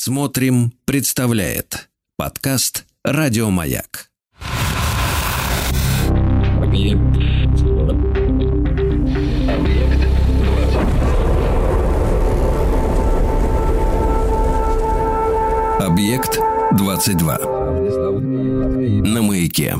Смотрим, представляет подкаст Радиомаяк. Объект 22. На маяке.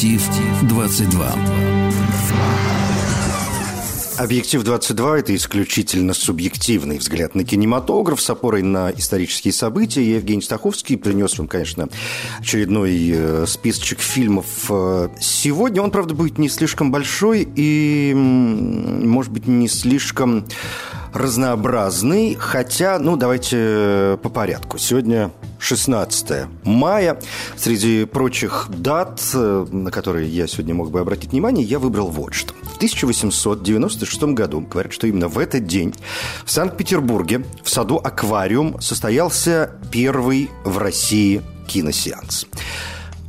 Объектив 22. Объектив 22 – это исключительно субъективный взгляд на кинематограф с опорой на исторические события. Я Евгений Стаховский принес вам, конечно, очередной э, списочек фильмов э, сегодня. Он, правда, будет не слишком большой и, может быть, не слишком разнообразный, хотя, ну, давайте э, по порядку. Сегодня 16 мая. Среди прочих дат, э, на которые я сегодня мог бы обратить внимание, я выбрал вот что. В 1896 году, говорят, что именно в этот день в Санкт-Петербурге в саду «Аквариум» состоялся первый в России киносеанс.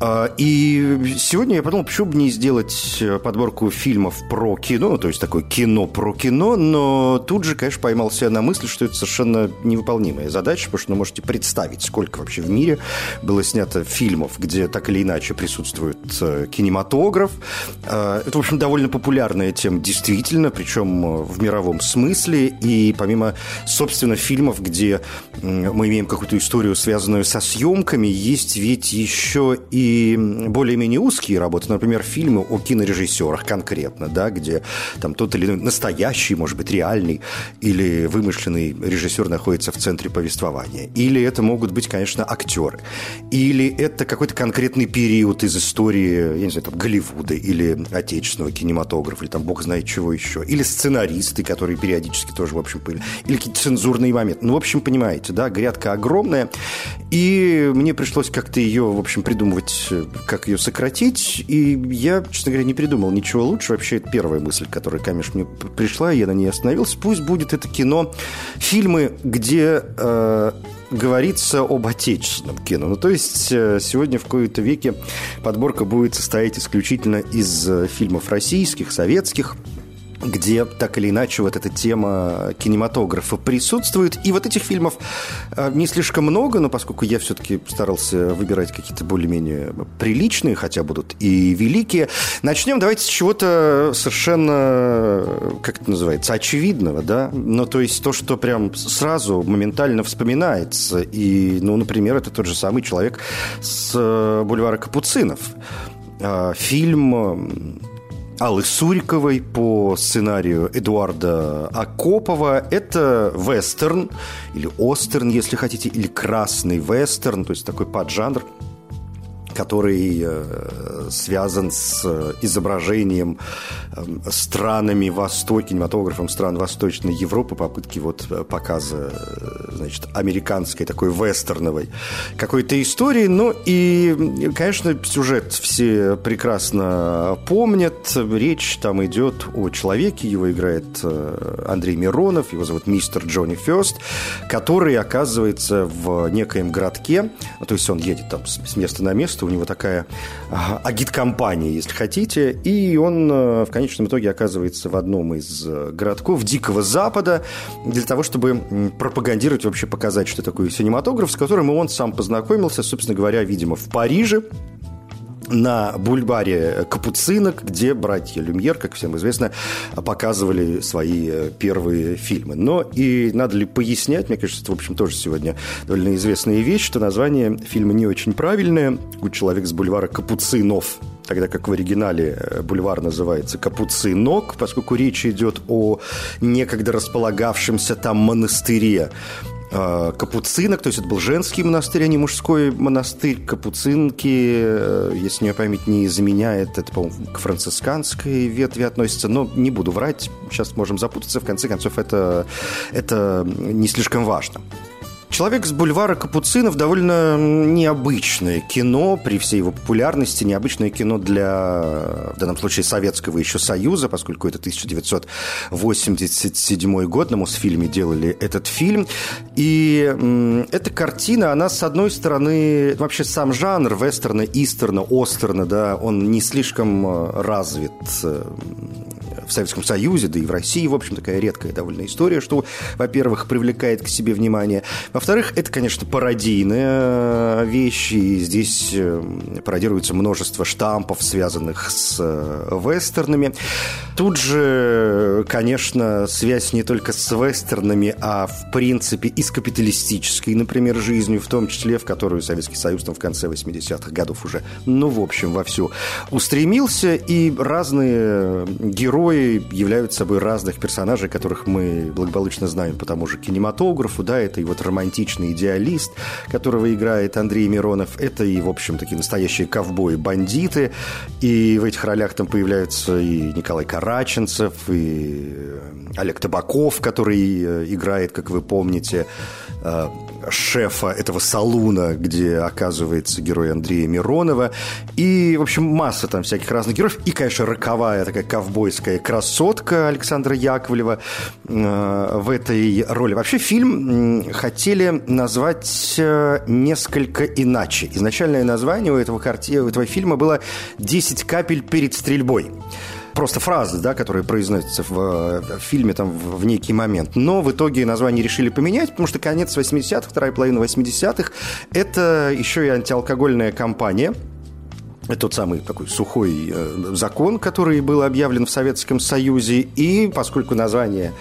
А, и сегодня я подумал, почему бы не сделать э, подборку фильмов про кино, то есть такое кино про кино, но тут же, конечно, поймал себя на мысли, что это совершенно невыполнимая задача, потому что, ну, можете представить, сколько вообще в мире было снято фильмов, где так или иначе присутствует э, кинематограф. А, это, в общем, довольно популярная тема, действительно, причем э, в мировом смысле, и помимо, собственно, фильмов, где мы имеем какую-то историю, связанную со съемками, есть ведь еще и более-менее узкие работы, например, фильмы о кинорежиссерах конкретно, да, где там тот или иной настоящий, может быть, реальный или вымышленный режиссер находится в центре повествования. Или это могут быть, конечно, актеры. Или это какой-то конкретный период из истории, я не знаю, там, Голливуда или отечественного кинематографа, или там бог знает чего еще. Или сценаристы, которые периодически тоже, в общем, были. Или какие-то цензурные моменты. Ну, в общем, понимаете, да, грядка огромная. И мне пришлось как-то ее, в общем, придумывать как ее сократить, и я, честно говоря, не придумал ничего лучше. Вообще, это первая мысль, которая, конечно, мне пришла, я на ней остановился. Пусть будет это кино, фильмы, где э, говорится об отечественном кино. Ну, то есть э, сегодня в кои-то веке подборка будет состоять исключительно из э, фильмов российских, советских, где так или иначе вот эта тема кинематографа присутствует. И вот этих фильмов э, не слишком много, но поскольку я все-таки старался выбирать какие-то более-менее приличные, хотя будут и великие, начнем давайте с чего-то совершенно, как это называется, очевидного, да? Ну, то есть то, что прям сразу моментально вспоминается. И, ну, например, это тот же самый человек с э, бульвара Капуцинов. А, фильм Аллы Суриковой по сценарию Эдуарда Акопова. Это вестерн, или остерн, если хотите, или красный вестерн, то есть такой поджанр который э, связан с изображением э, странами Востока, кинематографом стран Восточной Европы, попытки вот показа, э, значит, американской такой вестерновой какой-то истории. Ну и, конечно, сюжет все прекрасно помнят. Речь там идет о человеке, его играет Андрей Миронов, его зовут мистер Джонни Фест, который оказывается в некоем городке, то есть он едет там с места на место, у него такая агит-компания, если хотите, и он э, в конечном итоге оказывается в одном из э, городков Дикого Запада для того, чтобы пропагандировать, вообще показать, что такое синематограф, с которым он сам познакомился, собственно говоря, видимо, в Париже, на бульваре Капуцинок, где братья Люмьер, как всем известно, показывали свои э, первые фильмы. Но и надо ли пояснять, мне кажется, это, в общем, тоже сегодня довольно известная вещь, что название фильма не очень правильное. У человека с бульвара Капуцинов тогда как в оригинале э, бульвар называется Капуцинок, поскольку речь идет о некогда располагавшемся там монастыре капуцинок, то есть это был женский монастырь, а не мужской монастырь. Капуцинки, э, если мне память не изменяет, это, по-моему, к францисканской ветви относится, но не буду врать, сейчас можем запутаться, в конце концов, это, это не слишком важно. «Человек с бульвара Капуцинов» довольно необычное кино при всей его популярности, необычное кино для, в данном случае, Советского еще Союза, поскольку это 1987 год, на Мосфильме делали этот фильм. И м, эта картина, она, с одной стороны, вообще сам жанр вестерна, истерна, остерна, да, он не слишком э, развит э, в Советском Союзе, да и в России, в общем, такая редкая довольно история, что, во-первых, привлекает к себе внимание. Во-вторых, это, конечно, пародийная вещь, и здесь э, пародируется множество штампов, связанных с э, вестернами. Тут же, конечно, связь не только с вестернами, а, в принципе, и с капиталистической, например, жизнью, в том числе, в которую Советский Союз там в конце 80-х годов уже, ну, в общем, вовсю устремился, и разные герои являются собой разных персонажей, которых мы благополучно знаем по тому же кинематографу, да, это и вот романтичный идеалист, которого играет Андрей Миронов, это и, в общем, такие настоящие ковбои-бандиты, и в этих ролях там появляются и Николай Караченцев, и Олег Табаков, который э, играет, как вы помните, э, шефа этого салуна, где оказывается герой Андрея Миронова. И, в общем, масса там всяких разных героев. И, конечно, роковая такая ковбойская красотка Александра Яковлева э, в этой роли. Вообще фильм хотели назвать э, несколько иначе. Изначальное название у этого, карти... у этого фильма было «10 капель перед стрельбой» просто фразы, да, которые произносятся в, в фильме там в, в некий момент. Но в итоге название решили поменять, потому что конец 80-х, вторая половина 80-х, это еще и антиалкогольная кампания, это тот самый такой сухой э, закон, который был объявлен в Советском Союзе. И поскольку название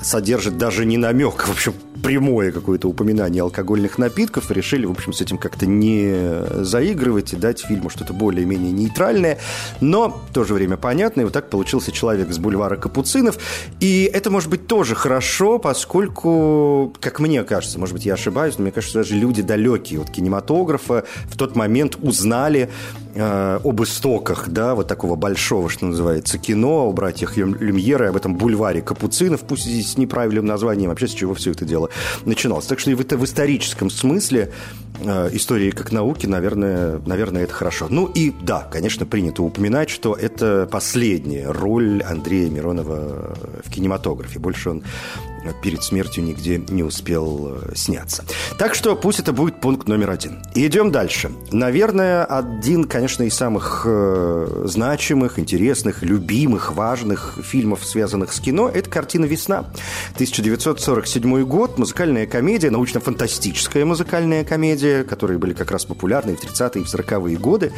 содержит даже не намек, в общем, прямое какое-то упоминание алкогольных напитков, решили, в общем, с этим как-то не заигрывать и дать фильму что-то более-менее нейтральное, но в то же время понятное. Вот так получился человек с бульвара Капуцинов. И это, может быть, тоже хорошо, поскольку, как мне кажется, может быть, я ошибаюсь, но мне кажется, даже люди далекие от кинематографа в тот момент узнали э, об истоках, да, вот такого большого, что называется, кино, о братьях Люмьера, об этом бульваре Капуцинов, пусть здесь с неправильным названием, вообще с чего все это дело начиналось. Так что и в, в историческом смысле э, истории как науки, наверное, наверное, это хорошо. Ну и да, конечно, принято упоминать, что это последняя роль Андрея Миронова в кинематографе. Больше он перед смертью нигде не успел э, сняться. Так что пусть это будет пункт номер один. идем дальше. Наверное, один, конечно, из самых э, значимых, интересных, любимых, важных фильмов, связанных с кино, это картина «Весна». 1947 год, музыкальная комедия, научно-фантастическая музыкальная комедия, которые были как раз популярны в 30-е и в 40-е годы.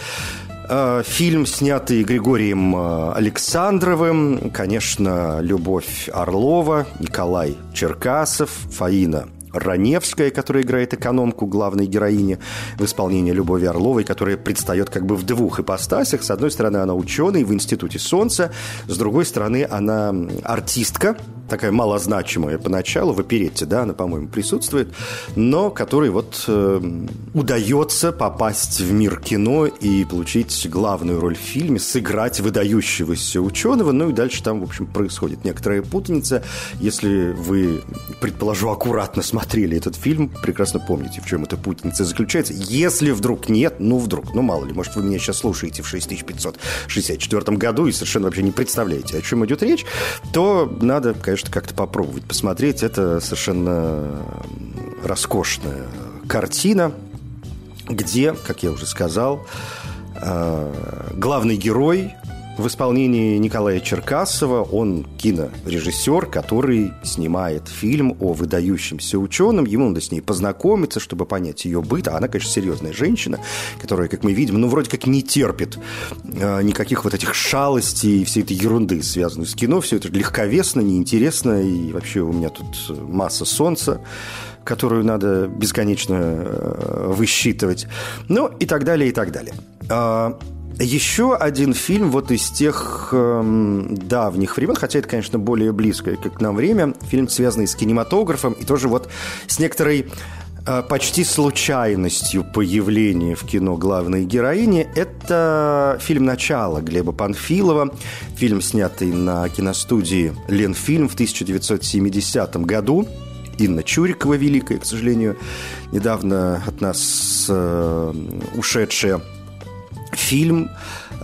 Э, фильм, снятый Григорием э, Александровым, конечно, Любовь Орлова, Николай Черкасов, Фаина Раневская, которая играет экономку главной героини в исполнении Любови Орловой, которая предстает как бы в двух ипостасях. С одной стороны, она ученый в Институте Солнца, с другой стороны, она артистка, такая малозначимая поначалу, в оперетте, да, она, по-моему, присутствует, но которой вот э, удается попасть в мир кино и получить главную роль в фильме, сыграть выдающегося ученого, ну и дальше там, в общем, происходит некоторая путаница. Если вы, предположу, аккуратно смотрели этот фильм, прекрасно помните, в чем эта путаница заключается. Если вдруг нет, ну вдруг, ну мало ли, может, вы меня сейчас слушаете в 6564 году и совершенно вообще не представляете, о чем идет речь, то надо, конечно, конечно, как-то попробовать посмотреть. Это совершенно роскошная картина, где, как я уже сказал, э, главный герой в исполнении Николая Черкасова. Он кинорежиссер, который снимает фильм о выдающемся ученом. Ему надо с ней познакомиться, чтобы понять ее быт. А она, конечно, серьезная женщина, которая, как мы видим, ну, вроде как не терпит э, никаких вот этих шалостей и всей этой ерунды, связанной с кино. Все это легковесно, неинтересно. И вообще у меня тут масса солнца которую надо бесконечно э, высчитывать. Ну, и так далее, и так далее. Еще один фильм вот из тех эм, давних времен, хотя это, конечно, более близкое к нам время, фильм, связанный с кинематографом и тоже вот с некоторой э, почти случайностью появления в кино главной героини. Это фильм «Начало» Глеба Панфилова, фильм, снятый на киностудии «Ленфильм» в 1970 году. Инна Чурикова, великая, к сожалению, недавно от нас э, ушедшая. Фильм,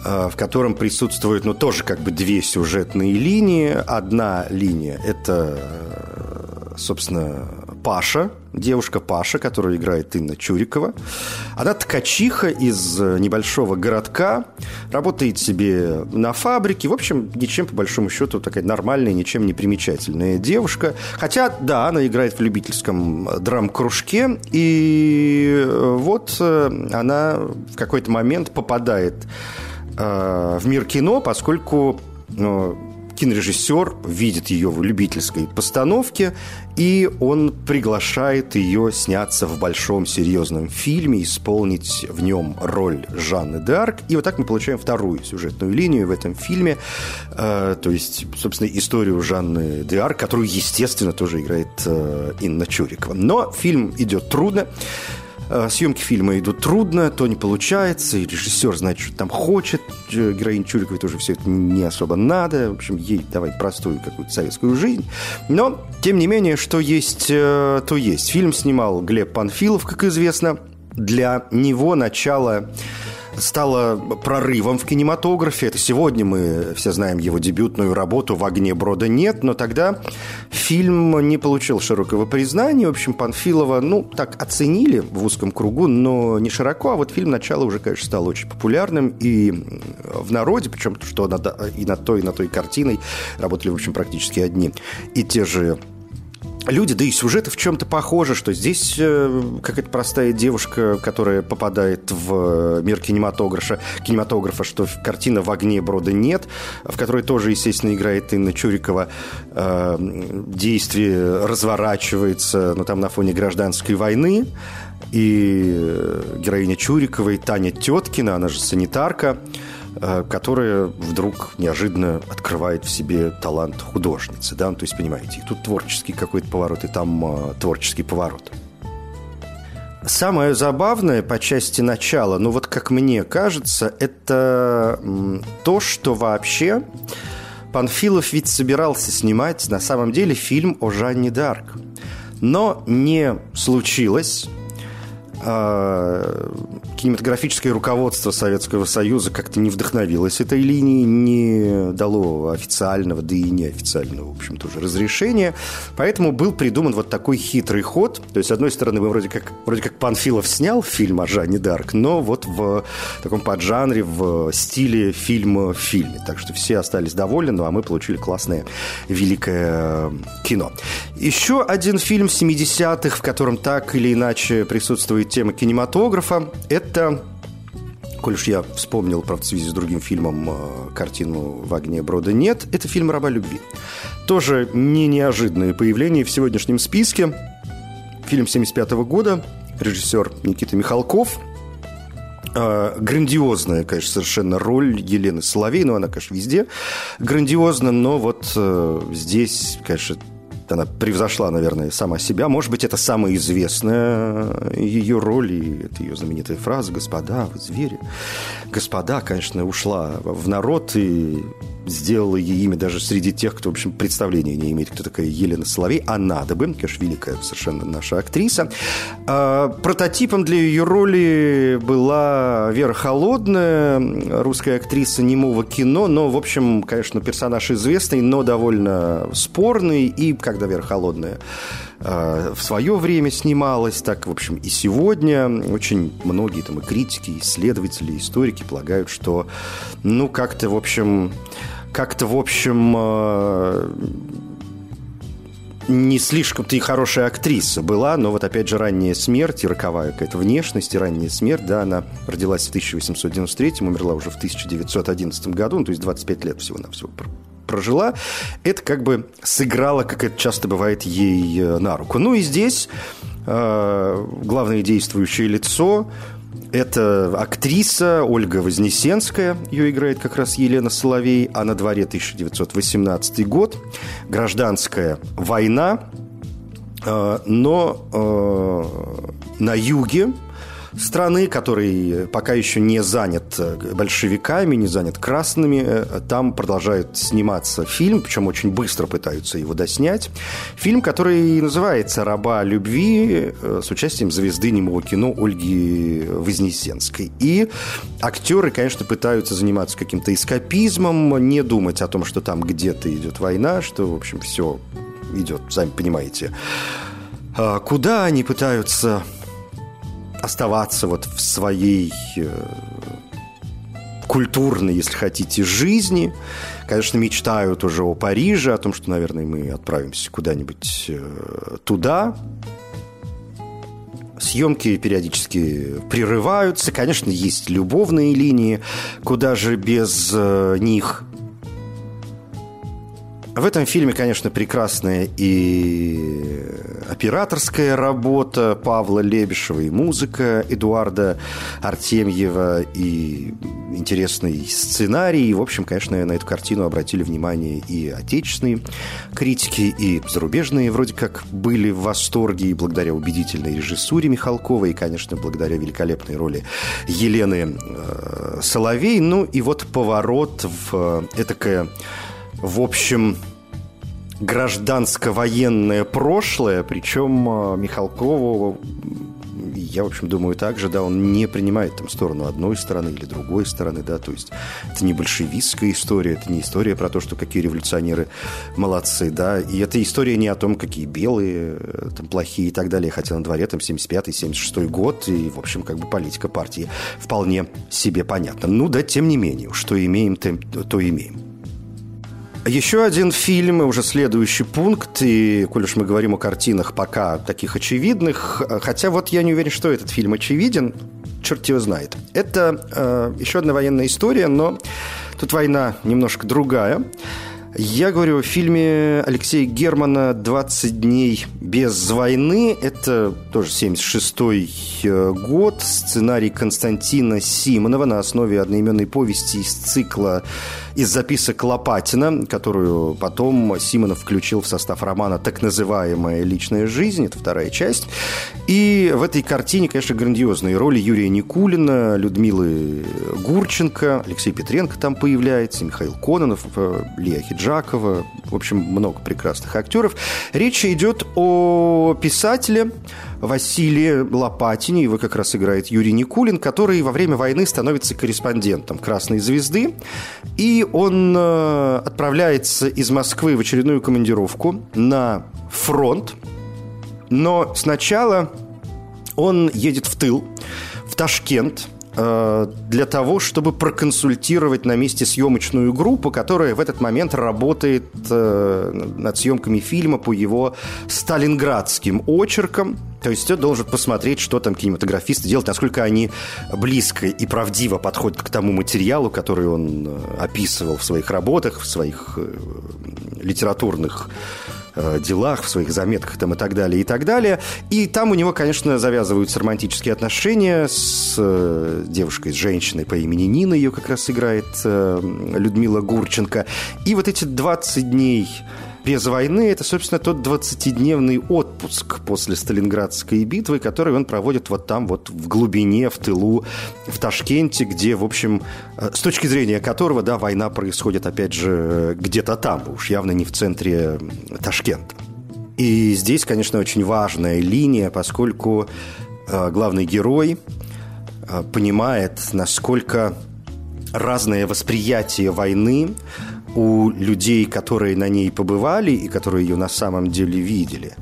э, в котором присутствуют, ну, тоже как бы две сюжетные линии. Одна линия – это, э, собственно, Паша, девушка Паша, которую играет Инна Чурикова. Она ткачиха из небольшого городка, работает себе на фабрике. В общем, ничем, по большому счету, такая нормальная, ничем не примечательная девушка. Хотя, да, она играет в любительском драм-кружке. И вот э, она в какой-то момент попадает э, в мир кино, поскольку ну, кинорежиссер видит ее в любительской постановке, и он приглашает ее сняться в большом серьезном фильме, исполнить в нем роль Жанны Д'Арк. И вот так мы получаем вторую сюжетную линию в этом фильме, э, то есть, собственно, историю Жанны Д'Арк, которую, естественно, тоже играет э, Инна Чурикова. Но фильм идет трудно. Э, съемки фильма идут трудно, то не получается, и режиссер знает, что там хочет. Героине Чуриковой тоже все это не особо надо. В общем, ей давать простую какую-то советскую жизнь. Но, тем не менее, что есть, э, то есть. Фильм снимал Глеб Панфилов, как известно. Для него начало стало прорывом в кинематографе. Сегодня мы все знаем его дебютную работу «В огне брода нет», но тогда фильм не получил широкого признания. В общем, Панфилова, ну, так оценили в узком кругу, но не широко. А вот фильм «Начало» уже, конечно, стал очень популярным и в народе, причем что и на той, и на той картиной работали, в общем, практически одни и те же люди, да и сюжеты в чем-то похожи, что здесь э, какая-то простая девушка, которая попадает в мир кинематографа, кинематографа, что картина «В огне брода нет», в которой тоже, естественно, играет Инна Чурикова. Э, действие разворачивается, ну, там на фоне гражданской войны, и героиня Чуриковой, Таня Теткина, она же санитарка, Э, которая вдруг неожиданно открывает в себе талант художницы. Да? Ну, то есть, понимаете, и тут творческий какой-то поворот, и там э, творческий поворот. Самое забавное по части начала, ну вот как мне кажется, это то, что вообще Панфилов ведь собирался снимать на самом деле фильм о Жанне Д'Арк. Но не случилось, а, кинематографическое руководство Советского Союза как-то не вдохновилось этой линией, не дало официального, да и неофициального, в общем-то, уже разрешения. Поэтому был придуман вот такой хитрый ход. То есть, с одной стороны, мы вроде как, вроде как Панфилов снял фильм о Жанне Дарк, но вот в таком поджанре, в стиле фильма в фильме. Так что все остались довольны, ну а мы получили классное великое кино. Еще один фильм 70-х, в котором так или иначе присутствует тема кинематографа. Это коль уж я вспомнил, правда, в связи с другим фильмом э, картину «В огне брода нет», это фильм «Раба любви». Тоже не неожиданное появление в сегодняшнем списке. Фильм 75 года, режиссер Никита Михалков. Э, грандиозная, конечно, совершенно роль Елены Соловей, но она, конечно, везде грандиозна, но вот э, здесь, конечно, она превзошла, наверное, сама себя. Может быть, это самая известная ее роль, и это ее знаменитая фраза «Господа, вы звери». «Господа», конечно, ушла в народ, и сделала ей имя даже среди тех, кто, в общем, представления не имеет, кто такая Елена Соловей. А надо бы, конечно, великая совершенно наша актриса. А, прототипом для ее роли была Вера Холодная, русская актриса немого кино, но, в общем, конечно, персонаж известный, но довольно спорный. И когда Вера Холодная в свое время снималась, так, в общем, и сегодня. Очень многие там и критики, и исследователи, и историки полагают, что, ну, как-то, в общем, как-то, в общем, а, не слишком-то и хорошая актриса была, но вот опять же ранняя смерть и роковая какая-то внешность, и ранняя смерть, да, она родилась в 1893, умерла уже в 1911 году, ну, то есть 25 лет всего-навсего прожила, это как бы сыграло, как это часто бывает, ей э, на руку. Ну и здесь э, главное действующее лицо это актриса Ольга Вознесенская, ее играет как раз Елена Соловей, а на дворе 1918 год, гражданская война, э, но э, на юге страны, который пока еще не занят большевиками, не занят красными. Там продолжает сниматься фильм, причем очень быстро пытаются его доснять. Фильм, который называется «Раба любви» с участием звезды немого кино Ольги Вознесенской. И актеры, конечно, пытаются заниматься каким-то эскапизмом, не думать о том, что там где-то идет война, что, в общем, все идет, сами понимаете. А куда они пытаются оставаться вот в своей э, культурной, если хотите, жизни. Конечно, мечтают уже о Париже, о том, что, наверное, мы отправимся куда-нибудь э, туда. Съемки периодически прерываются. Конечно, есть любовные линии, куда же без э, них в этом фильме, конечно, прекрасная и операторская работа Павла Лебешева, и музыка Эдуарда Артемьева, и интересный сценарий. И, в общем, конечно, на эту картину обратили внимание и отечественные критики, и зарубежные вроде как были в восторге, и благодаря убедительной режиссуре Михалкова, и, конечно, благодаря великолепной роли Елены э, Соловей. Ну и вот поворот в э, этакое в общем, гражданско-военное прошлое, причем а, Михалкову, я, в общем, думаю так же, да, он не принимает там сторону одной стороны или другой стороны, да, то есть это не большевистская история, это не история про то, что какие революционеры молодцы, да, и это история не о том, какие белые, э, там, плохие и так далее, хотя на дворе там 75-й, 76 год, и, в общем, как бы политика партии вполне себе понятна. Ну да, тем не менее, что имеем, то имеем. Еще один фильм, и уже следующий пункт, и коль уж мы говорим о картинах пока таких очевидных, хотя вот я не уверен, что этот фильм очевиден, черт его знает. Это э, еще одна военная история, но тут война немножко другая. Я говорю о фильме Алексея Германа «20 дней без войны». Это тоже 76-й э, год. Сценарий Константина Симонова на основе одноименной повести из цикла из записок Лопатина, которую потом Симонов включил в состав романа «Так называемая личная жизнь». Это вторая часть. И в этой картине, конечно, грандиозные роли Юрия Никулина, Людмилы Гурченко, Алексей Петренко там появляется, Михаил Кононов, э, Лия Хиджакова. В общем, много прекрасных актеров. Речь идет о писателе, Василии Лопатине, его как раз играет Юрий Никулин, который во время войны становится корреспондентом «Красной звезды», и он э, отправляется из Москвы в очередную командировку на фронт, но сначала он едет в тыл, в Ташкент, для того, чтобы проконсультировать на месте съемочную группу, которая в этот момент работает э, над съемками фильма по его сталинградским очеркам. То есть он должен посмотреть, что там кинематографисты делают, насколько они близко и правдиво подходят к тому материалу, который он э, описывал в своих работах, в своих литературных Э, делах, в своих заметках там и так далее, и так далее. И там у него, конечно, завязываются романтические отношения с э, девушкой, с женщиной по имени Нина, ее как раз играет э, Людмила Гурченко. И вот эти 20 дней без войны, это, собственно, тот 20-дневный отпуск после Сталинградской битвы, который он проводит вот там, вот в глубине, в тылу, в Ташкенте, где, в общем, э, с точки зрения которого, да, война происходит, опять же, где-то там, уж явно не в центре Ташкента. И здесь, конечно, очень важная линия, поскольку э, главный герой э, понимает, насколько разное восприятие войны у людей, которые на ней побывали и которые ее на самом деле видели,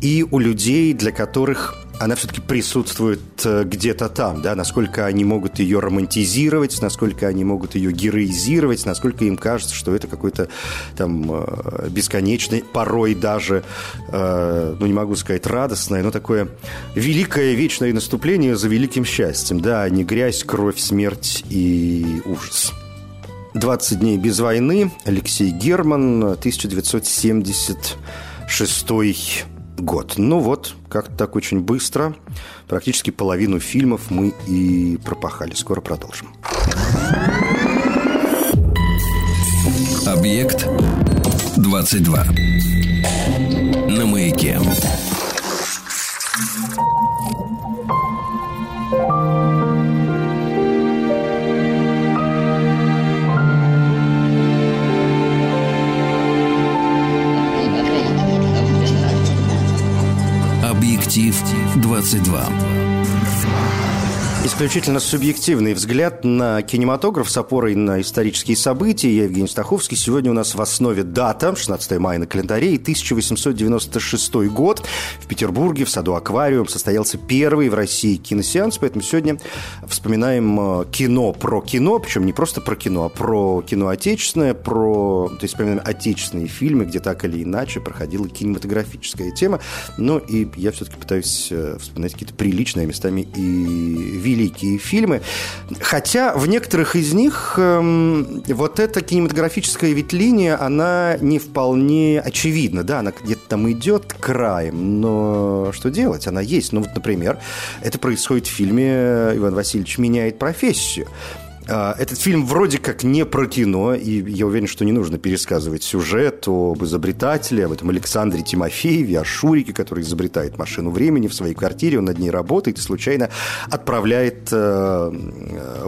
и у людей, для которых она все-таки присутствует э, где-то там, да, насколько они могут ее романтизировать, насколько они могут ее героизировать, насколько им кажется, что это какой-то там э, бесконечный, порой даже, э, ну не могу сказать радостное, но такое великое вечное наступление за великим счастьем, да, не грязь, кровь, смерть и ужас. 20 дней без войны. Алексей Герман, 1976 год. Ну вот, как-то так очень быстро. Практически половину фильмов мы и пропахали. Скоро продолжим. Объект 22. На маяке. Актив 22. Исключительно субъективный взгляд на кинематограф с опорой на исторические события. Я Евгений Стаховский. Сегодня у нас в основе дата, 16 мая на календаре, 1896 год. В Петербурге, в саду «Аквариум» состоялся первый в России киносеанс, поэтому сегодня вспоминаем э, кино про кино, причем не просто про кино, а про кино отечественное, про, то есть вспоминаем отечественные фильмы, где так или иначе проходила кинематографическая тема. Ну и я все-таки пытаюсь э, вспоминать какие-то приличные местами и великие фильмы. Хотя в некоторых из них эм, вот эта кинематографическая ведь линия, она не вполне очевидна. Да, она где-то там идет краем, но что делать? Она есть. Ну вот, например, это происходит в фильме «Иван Васильевич меняет профессию». А, этот фильм вроде как не про кино, и я уверен, что не нужно пересказывать сюжет об изобретателе, об этом Александре Тимофееве, о Шурике, который изобретает машину времени в своей квартире, он над ней работает и случайно отправляет э,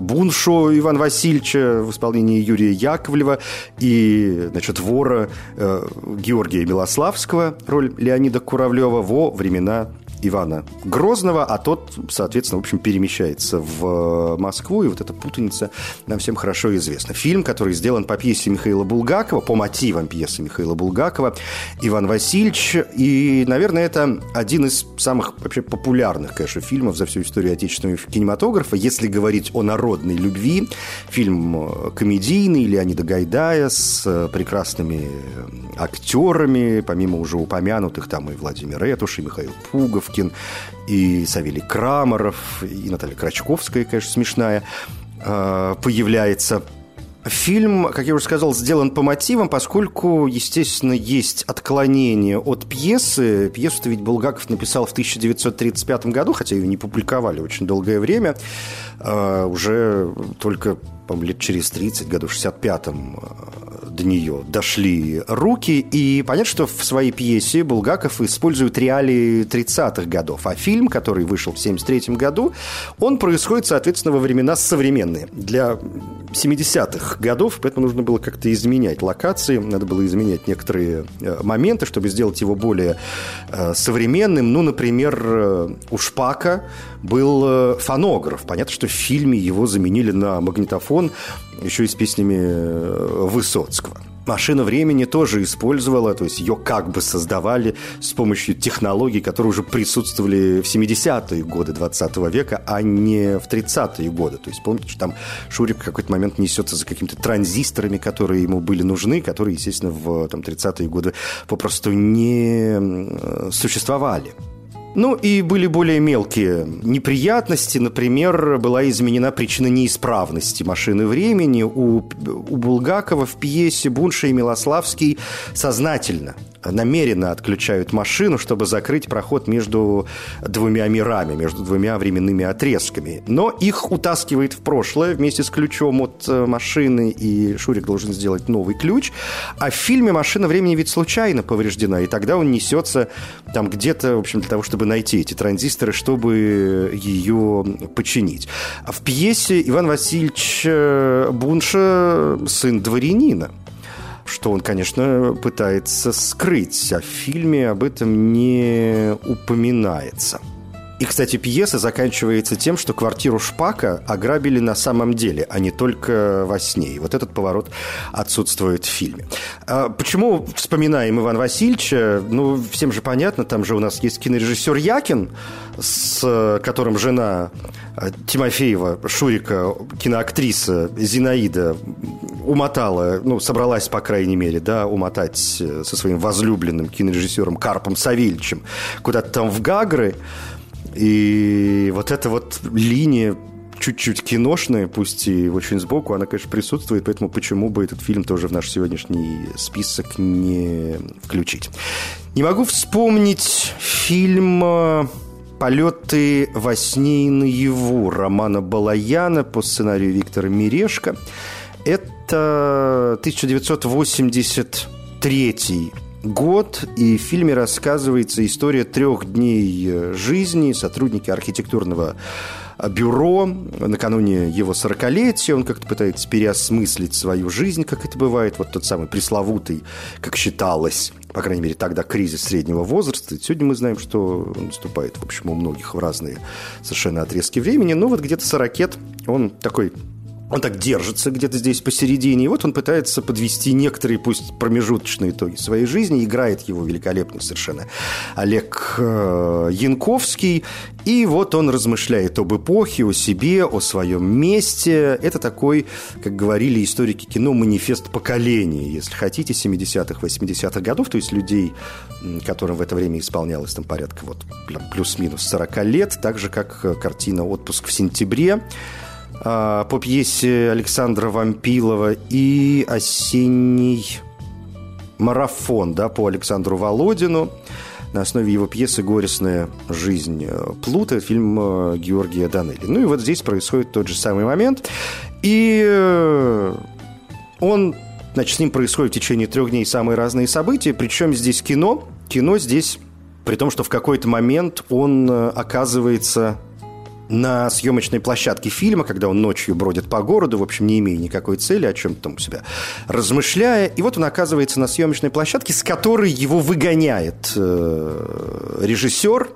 Буншу Ивана Васильевича в исполнении Юрия Яковлева и, значит, вора э, Георгия Милославского, роль Леонида Куравлева, во времена Ивана Грозного, а тот, соответственно, в общем, перемещается в Москву, и вот эта путаница нам всем хорошо известна. Фильм, который сделан по пьесе Михаила Булгакова, по мотивам пьесы Михаила Булгакова, Иван Васильевич, и, наверное, это один из самых вообще популярных, конечно, фильмов за всю историю отечественного кинематографа, если говорить о народной любви. Фильм комедийный Леонида Гайдая с прекрасными актерами, помимо уже упомянутых, там и Владимир Этуш, и Михаил Пугов, Пушкин, и Савелий Крамаров, и Наталья Крачковская, конечно, смешная, а, появляется. Фильм, как я уже сказал, сделан по мотивам, поскольку, естественно, есть отклонение от пьесы. Пьесу-то ведь Булгаков написал в 1935 году, хотя ее не публиковали очень долгое время. А, уже только, лет через 30, году в 65-м до нее дошли руки, и понятно, что в своей пьесе Булгаков использует реалии 30-х годов, а фильм, который вышел в 73 году, он происходит, соответственно, во времена современные. Для 70-х годов, поэтому нужно было как-то изменять локации, надо было изменять некоторые э, моменты, чтобы сделать его более э, современным. Ну, например, э, у Шпака был фонограф. Понятно, что в фильме его заменили на магнитофон, еще и с песнями Высоцкого. Машина времени тоже использовала, то есть ее как бы создавали с помощью технологий, которые уже присутствовали в 70-е годы 20 века, а не в 30-е годы. То есть помните, что там Шурик в какой-то момент несется за какими-то транзисторами, которые ему были нужны, которые, естественно, в там, 30-е годы попросту не существовали. Ну и были более мелкие неприятности. Например, была изменена причина неисправности машины времени. У, у Булгакова в пьесе Бунша и Милославский сознательно намеренно отключают машину, чтобы закрыть проход между двумя мирами, между двумя временными отрезками. Но их утаскивает в прошлое вместе с ключом от э, машины, и Шурик должен сделать новый ключ. А в фильме машина времени ведь случайно повреждена, и тогда он несется там где-то, в общем, для того, чтобы найти эти транзисторы, чтобы ее починить. А в пьесе Иван Васильевич э, Бунша сын дворянина что он, конечно, пытается скрыть, а в фильме об этом не упоминается. И, кстати, пьеса заканчивается тем, что квартиру Шпака ограбили на самом деле, а не только во сне. И вот этот поворот отсутствует в фильме. А почему вспоминаем Ивана Васильевича? Ну, всем же понятно, там же у нас есть кинорежиссер Якин, с которым жена э, Тимофеева, Шурика, киноактриса Зинаида умотала, ну, собралась, по крайней мере, да, умотать э, со своим возлюбленным кинорежиссером Карпом Савельичем куда-то там в Гагры. И вот эта вот линия чуть-чуть киношная, пусть и очень сбоку, она, конечно, присутствует, поэтому почему бы этот фильм тоже в наш сегодняшний список не включить. Не могу вспомнить фильм «Полеты во сне и наяву» Романа Балаяна по сценарию Виктора Мирешко. Это 1983 год, и в фильме рассказывается история трех дней э, жизни сотрудники архитектурного бюро. Накануне его 40-летия он как-то пытается переосмыслить свою жизнь, как это бывает. Вот тот самый пресловутый, как считалось, по крайней мере, тогда кризис среднего возраста. Сегодня мы знаем, что он наступает, в общем, у многих в разные совершенно отрезки времени. Но вот где-то 40 он такой он так держится где-то здесь посередине, и вот он пытается подвести некоторые, пусть промежуточные итоги своей жизни. Играет его великолепно совершенно Олег э, Янковский. И вот он размышляет об эпохе, о себе, о своем месте. Это такой, как говорили историки кино, манифест поколения, если хотите, 70-х, 80-х годов, то есть людей, которым в это время исполнялось там порядка вот плюс-минус 40 лет, так же, как э, картина «Отпуск в сентябре», по пьесе Александра Вампилова и «Осенний марафон» да, по Александру Володину на основе его пьесы «Горестная жизнь Плута», фильм э, Георгия Данелли. Ну и вот здесь происходит тот же самый момент. И э, он, значит, с ним происходит в течение трех дней самые разные события, причем здесь кино. Кино здесь, при том, что в какой-то момент он э, оказывается на съемочной площадке фильма, когда он ночью бродит по городу, в общем, не имея никакой цели, о чем-то там у себя размышляя. И вот он оказывается на съемочной площадке, с которой его выгоняет э, режиссер,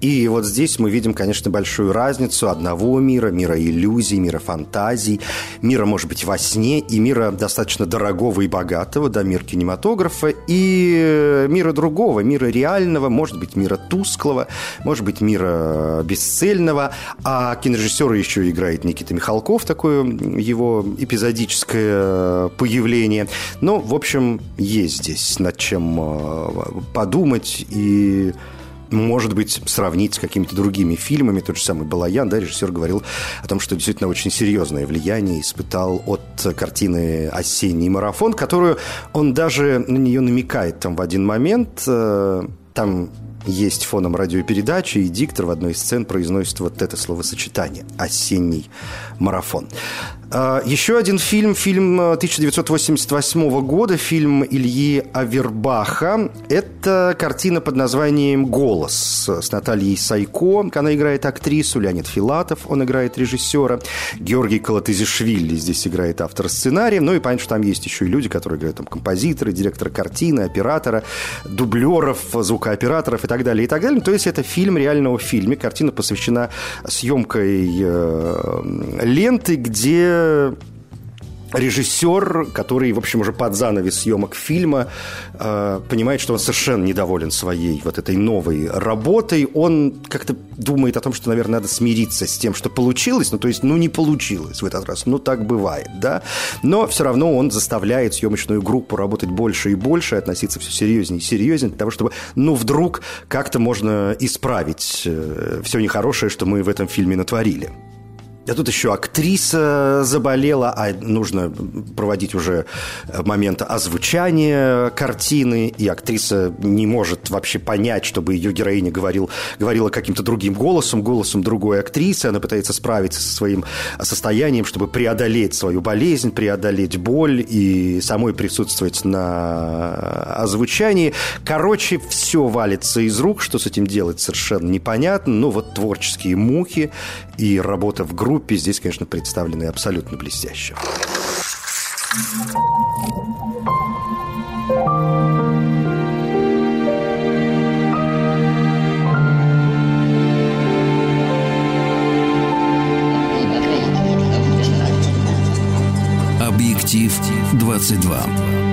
и вот здесь мы видим, конечно, большую разницу одного мира, мира иллюзий, мира фантазий, мира, может быть, во сне, и мира достаточно дорогого и богатого, да, мир кинематографа, и мира другого, мира реального, может быть, мира тусклого, может быть, мира бесцельного. А кинорежиссер еще играет Никита Михалков, такое его эпизодическое появление. Но, в общем, есть здесь над чем э, подумать и может быть, сравнить с какими-то другими фильмами. Тот же самый Балаян, да, режиссер говорил о том, что действительно очень серьезное влияние испытал от картины «Осенний марафон», которую он даже на нее намекает там в один момент. Э, там есть фоном радиопередачи, и диктор в одной из сцен произносит вот это словосочетание «осенний марафон». А, еще один фильм, фильм 1988 э, года, фильм Ильи Авербаха. Это картина под названием «Голос» с Натальей Сайко. Она играет актрису, Леонид Филатов, он играет режиссера. Георгий Калатызишвили здесь играет автор сценария. Ну и понятно, что там есть еще и люди, которые играют там композиторы, директора картины, оператора, дублеров, звукооператоров и так далее, и так далее. То есть это фильм реального фильма. Картина посвящена съемкой э, ленты, где режиссер, который, в общем, уже под занавес съемок фильма, э, понимает, что он совершенно недоволен своей вот этой новой работой. Он как-то думает о том, что, наверное, надо смириться с тем, что получилось. Ну, то есть, ну, не получилось в этот раз. Ну, так бывает, да. Но все равно он заставляет съемочную группу работать больше и больше, относиться все серьезнее и серьезнее, для того, чтобы, ну, вдруг как-то можно исправить э, все нехорошее, что мы в этом фильме натворили. А тут еще актриса заболела, а нужно проводить уже момент озвучания картины, и актриса не может вообще понять, чтобы ее героиня говорил, говорила каким-то другим голосом, голосом другой актрисы. Она пытается справиться со своим состоянием, чтобы преодолеть свою болезнь, преодолеть боль и самой присутствовать на озвучании. Короче, все валится из рук, что с этим делать совершенно непонятно. Но вот творческие мухи и работа в группе группе здесь, конечно, представлены абсолютно блестяще. Объектив 22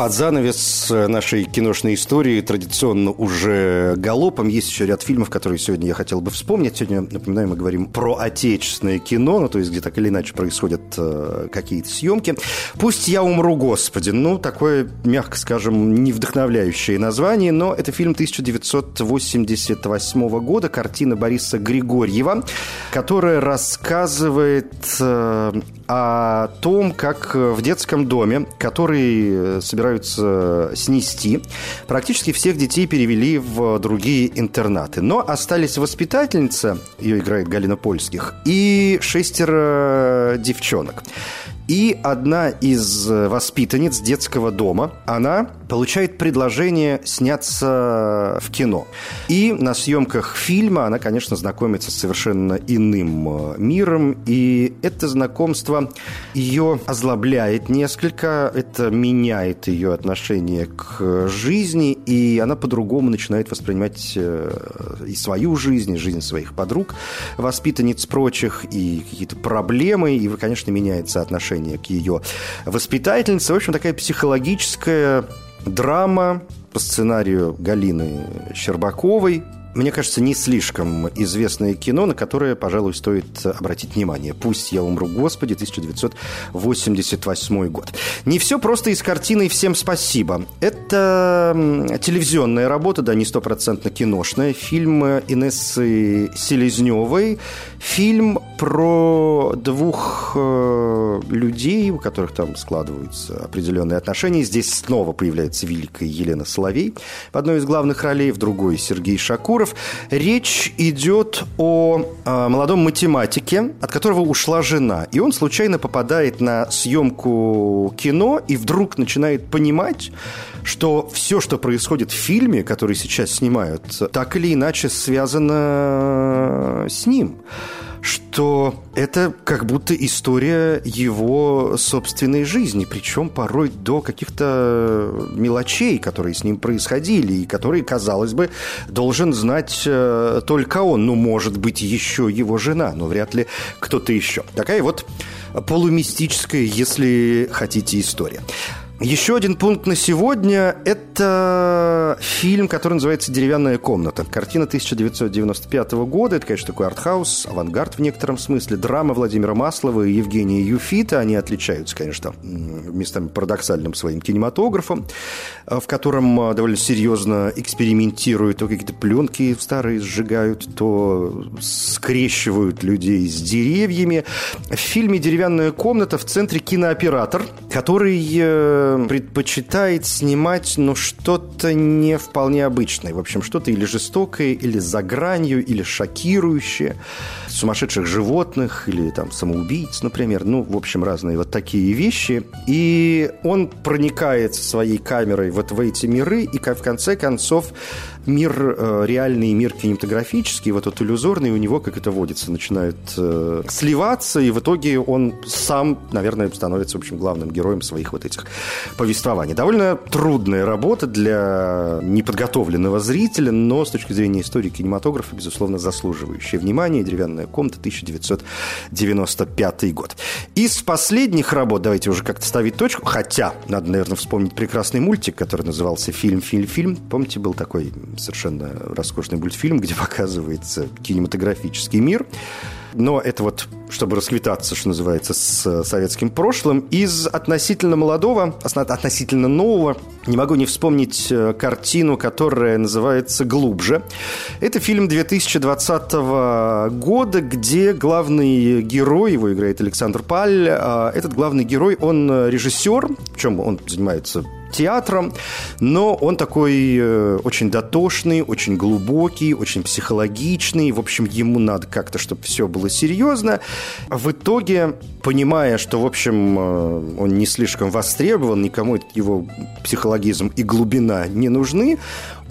под занавес нашей киношной истории традиционно уже галопом. Есть еще ряд фильмов, которые сегодня я хотел бы вспомнить. Сегодня, напоминаю, мы говорим про отечественное кино, ну, то есть где так или иначе происходят э, какие-то съемки. «Пусть я умру, Господи». Ну, такое, мягко скажем, не вдохновляющее название, но это фильм 1988 года, картина Бориса Григорьева, которая рассказывает э, о том, как в детском доме, который собирается собираются снести. Практически всех детей перевели в другие интернаты. Но остались воспитательница, ее играет Галина Польских, и шестеро девчонок. И одна из воспитанниц детского дома, она получает предложение сняться в кино. И на съемках фильма она, конечно, знакомится с совершенно иным э, миром. И это знакомство ее озлобляет несколько, это меняет ее отношение к жизни, и она по-другому начинает воспринимать э, и свою жизнь, и жизнь своих подруг, воспитанниц прочих, и какие-то проблемы, и, конечно, меняется отношение к ее воспитательнице. В общем, такая психологическая драма по сценарию Галины Щербаковой, мне кажется, не слишком известное кино, на которое, пожалуй, стоит обратить внимание. «Пусть я умру, Господи», 1988 год. Не все просто из картины «Всем спасибо». Это телевизионная работа, да, не стопроцентно киношная. Фильм Инессы Селезневой. Фильм про двух э, людей, у которых там складываются определенные отношения. Здесь снова появляется великая Елена Соловей в одной из главных ролей, в другой Сергей Шакур. Киркоров. Речь идет о э, молодом математике, от которого ушла жена. И он случайно попадает на съемку кино и вдруг начинает понимать, что все, что происходит в фильме, который сейчас снимают, так или иначе связано с ним что это как будто история его собственной жизни, причем порой до каких-то мелочей, которые с ним происходили, и которые, казалось бы, должен знать э, только он. Ну, может быть, еще его жена, но вряд ли кто-то еще. Такая вот полумистическая, если хотите, история. Еще один пункт на сегодня – это фильм, который называется «Деревянная комната». Картина 1995 года. Это, конечно, такой артхаус, авангард в некотором смысле. Драма Владимира Маслова и Евгения Юфита. Они отличаются, конечно, местами парадоксальным своим кинематографом, в котором довольно серьезно экспериментируют. То какие-то пленки старые сжигают, то скрещивают людей с деревьями. В фильме «Деревянная комната» в центре кинооператор, который э, предпочитает снимать, ну, что-то не вполне обычное. В общем, что-то или жестокое, или за гранью, или шокирующее. Сумасшедших животных или там самоубийц, например. Ну, в общем, разные вот такие вещи. И он проникает своей камерой вот в эти миры, и в конце концов мир э, реальный, мир кинематографический, вот этот иллюзорный у него, как это водится, начинает э, сливаться, и в итоге он сам, наверное, становится, в общем, главным героем своих вот этих повествований. Довольно трудная работа для неподготовленного зрителя, но с точки зрения истории кинематографа, безусловно, заслуживающая внимания. «Деревянная комната», 1995 год. Из последних работ, давайте уже как-то ставить точку, хотя, надо, наверное, вспомнить прекрасный мультик, который назывался «Фильм, фильм, фильм». Помните, был такой совершенно роскошный мультфильм, где показывается кинематографический мир. Но это вот, чтобы расквитаться, что называется, с советским прошлым. Из относительно молодого, относительно нового, не могу не вспомнить э, картину, которая называется «Глубже». Это фильм 2020 года, где главный герой, его играет Александр Паль, а этот главный герой, он режиссер, в чем он занимается театром, но он такой э, очень дотошный, очень глубокий, очень психологичный. В общем, ему надо как-то, чтобы все было серьезно. В итоге, понимая, что, в общем, э, он не слишком востребован, никому его психологизм и глубина не нужны,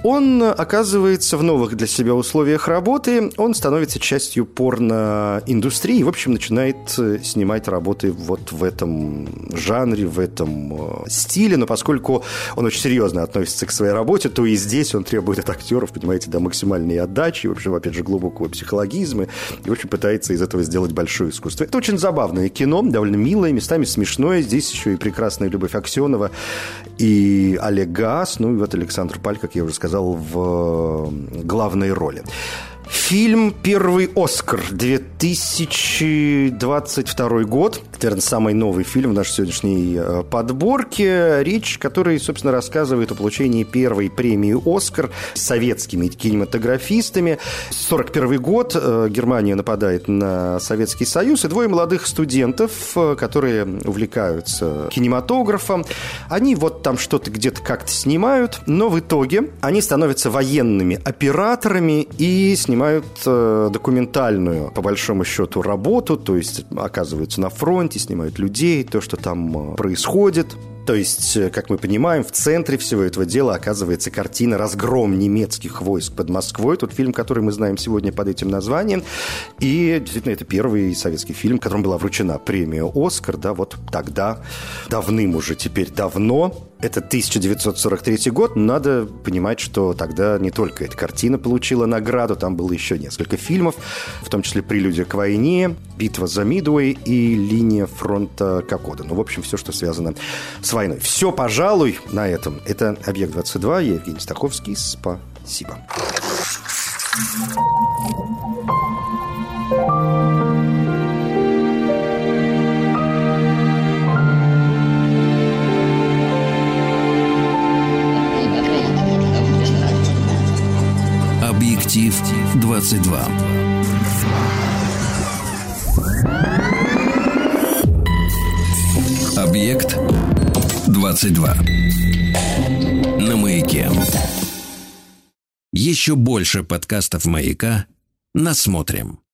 он оказывается в новых для себя условиях работы, он становится частью порноиндустрии и, в общем, начинает э, снимать работы вот в этом жанре, в этом э, стиле, но поскольку он очень серьезно относится к своей работе, то и здесь он требует от актеров, понимаете, до максимальной отдачи, в общем, опять же, глубокого психологизма, и, в общем, пытается из этого сделать большое искусство. Это очень забавное кино, довольно милое, местами смешное, здесь еще и прекрасная Любовь Аксенова и Олег Газ, ну и вот Александр Паль, как я уже сказал, сказал, в главной роли. Фильм «Первый Оскар» 2022 год. Наверное, самый новый фильм в нашей сегодняшней э, подборке. Речь, который, собственно, рассказывает о получении первой премии «Оскар» советскими кинематографистами. 41 год. Э, Германия нападает на Советский Союз. И двое молодых студентов, э, которые увлекаются кинематографом, они вот там что-то где-то как-то снимают, но в итоге они становятся военными операторами и снимают снимают э, документальную, по большому счету, работу, то есть оказываются на фронте, снимают людей, то, что там э, происходит. То есть, э, как мы понимаем, в центре всего этого дела оказывается картина «Разгром немецких войск под Москвой». Тот фильм, который мы знаем сегодня под этим названием. И действительно, это первый советский фильм, которому была вручена премия «Оскар». Да, вот тогда, давным уже, теперь давно, это 1943 год. Надо понимать, что тогда не только эта картина получила награду, там было еще несколько фильмов, в том числе «Прелюдия к войне», «Битва за Мидуэй» и «Линия фронта Кокода». Ну, в общем, все, что связано с войной. Все, пожалуй, на этом. Это «Объект-22». Я Евгений Стаховский. Спасибо. Объектив 22. Объект 22. На маяке. Еще больше подкастов маяка. Насмотрим.